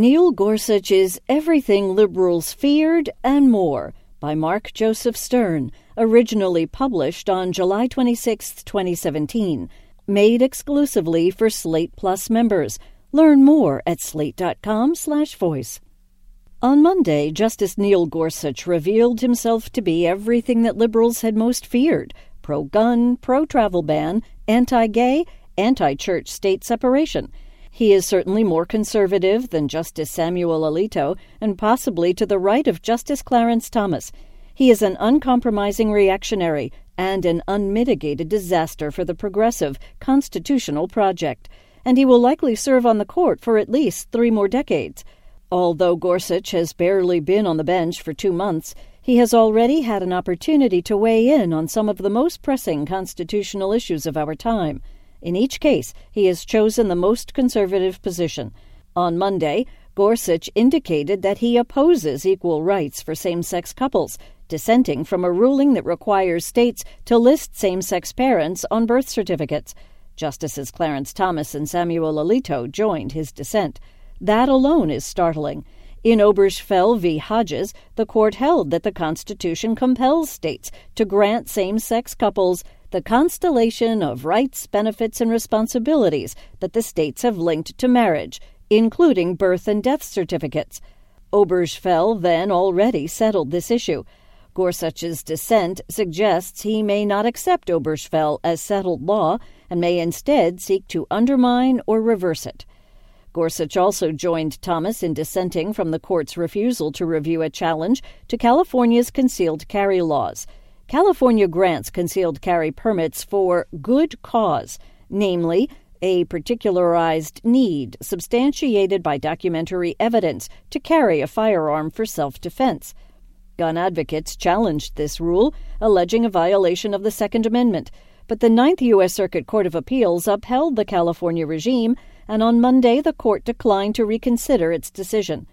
Neil Gorsuch is Everything Liberals Feared and More by Mark Joseph Stern, originally published on July 26, 2017. Made exclusively for Slate Plus members. Learn more at slate.com/voice. On Monday, Justice Neil Gorsuch revealed himself to be everything that liberals had most feared pro gun, pro travel ban, anti gay, anti church state separation. He is certainly more conservative than Justice Samuel Alito and possibly to the right of Justice Clarence Thomas. He is an uncompromising reactionary and an unmitigated disaster for the progressive constitutional project, and he will likely serve on the court for at least three more decades. Although Gorsuch has barely been on the bench for two months, he has already had an opportunity to weigh in on some of the most pressing constitutional issues of our time. In each case, he has chosen the most conservative position. On Monday, Gorsuch indicated that he opposes equal rights for same sex couples, dissenting from a ruling that requires states to list same sex parents on birth certificates. Justices Clarence Thomas and Samuel Alito joined his dissent. That alone is startling. In Obergefell v. Hodges, the court held that the Constitution compels states to grant same sex couples the constellation of rights, benefits, and responsibilities that the states have linked to marriage, including birth and death certificates. Obergefell then already settled this issue. Gorsuch's dissent suggests he may not accept Obergefell as settled law and may instead seek to undermine or reverse it. Gorsuch also joined Thomas in dissenting from the court's refusal to review a challenge to California's concealed carry laws. California grants concealed carry permits for good cause, namely, a particularized need substantiated by documentary evidence to carry a firearm for self defense. Gun advocates challenged this rule, alleging a violation of the Second Amendment. But the Ninth U.S. Circuit Court of Appeals upheld the California regime, and on Monday the court declined to reconsider its decision.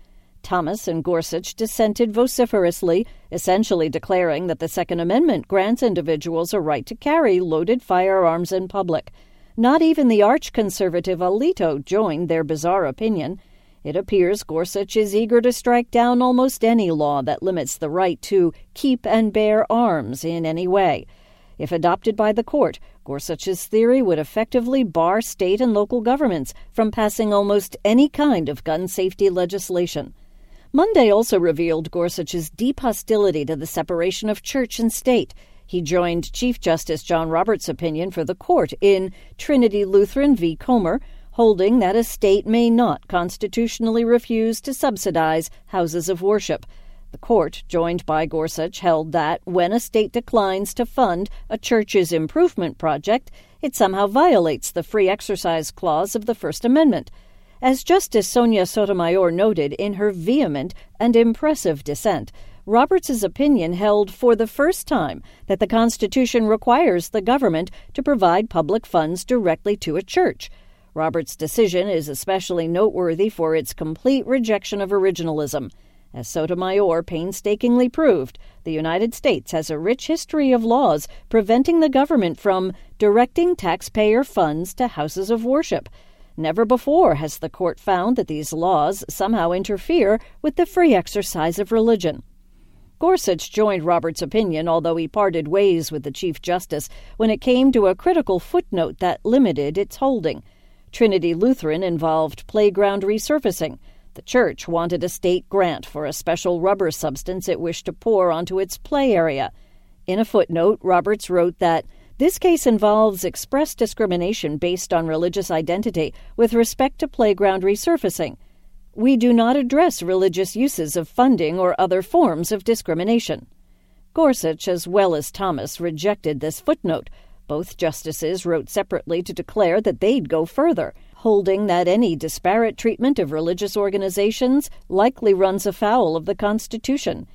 Thomas and Gorsuch dissented vociferously, essentially declaring that the Second Amendment grants individuals a right to carry loaded firearms in public. Not even the arch conservative Alito joined their bizarre opinion. It appears Gorsuch is eager to strike down almost any law that limits the right to keep and bear arms in any way. If adopted by the court, Gorsuch's theory would effectively bar state and local governments from passing almost any kind of gun safety legislation. Monday also revealed Gorsuch's deep hostility to the separation of church and state. He joined Chief Justice John Roberts' opinion for the court in Trinity Lutheran v. Comer, holding that a state may not constitutionally refuse to subsidize houses of worship. The court, joined by Gorsuch, held that when a state declines to fund a church's improvement project, it somehow violates the free exercise clause of the First Amendment. As Justice Sonia Sotomayor noted in her vehement and impressive dissent, Roberts' opinion held for the first time that the Constitution requires the government to provide public funds directly to a church. Roberts' decision is especially noteworthy for its complete rejection of originalism. As Sotomayor painstakingly proved, the United States has a rich history of laws preventing the government from directing taxpayer funds to houses of worship Never before has the court found that these laws somehow interfere with the free exercise of religion. Gorsuch joined Roberts' opinion, although he parted ways with the Chief Justice when it came to a critical footnote that limited its holding. Trinity Lutheran involved playground resurfacing. The church wanted a state grant for a special rubber substance it wished to pour onto its play area. In a footnote, Roberts wrote that this case involves express discrimination based on religious identity with respect to playground resurfacing. We do not address religious uses of funding or other forms of discrimination. Gorsuch, as well as Thomas, rejected this footnote. Both justices wrote separately to declare that they'd go further, holding that any disparate treatment of religious organizations likely runs afoul of the Constitution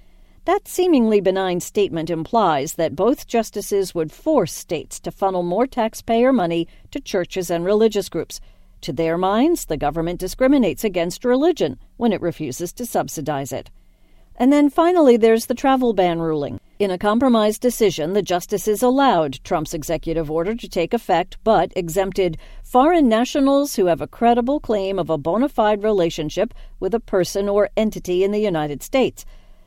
that seemingly benign statement implies that both justices would force states to funnel more taxpayer money to churches and religious groups. To their minds, the government discriminates against religion when it refuses to subsidize it. And then finally, there's the travel ban ruling. In a compromise decision, the justices allowed Trump's executive order to take effect, but exempted foreign nationals who have a credible claim of a bona fide relationship with a person or entity in the United States.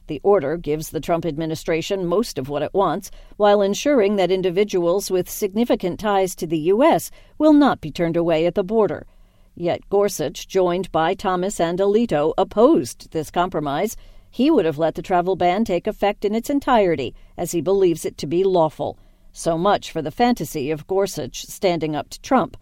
The order gives the Trump administration most of what it wants, while ensuring that individuals with significant ties to the U.S. will not be turned away at the border. Yet Gorsuch, joined by Thomas and Alito, opposed this compromise. He would have let the travel ban take effect in its entirety, as he believes it to be lawful. So much for the fantasy of Gorsuch standing up to Trump.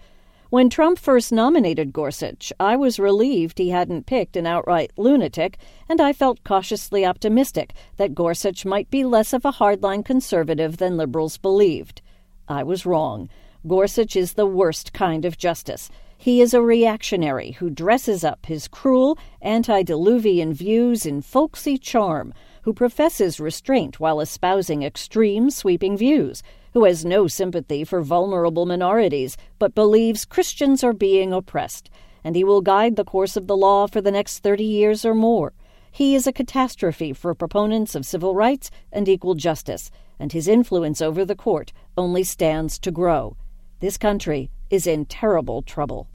When Trump first nominated Gorsuch, I was relieved he hadn't picked an outright lunatic, and I felt cautiously optimistic that Gorsuch might be less of a hardline conservative than liberals believed. I was wrong. Gorsuch is the worst kind of justice. He is a reactionary who dresses up his cruel, antediluvian views in folksy charm, who professes restraint while espousing extreme, sweeping views, who has no sympathy for vulnerable minorities, but believes Christians are being oppressed, and he will guide the course of the law for the next 30 years or more. He is a catastrophe for proponents of civil rights and equal justice, and his influence over the court only stands to grow. This country is in terrible trouble.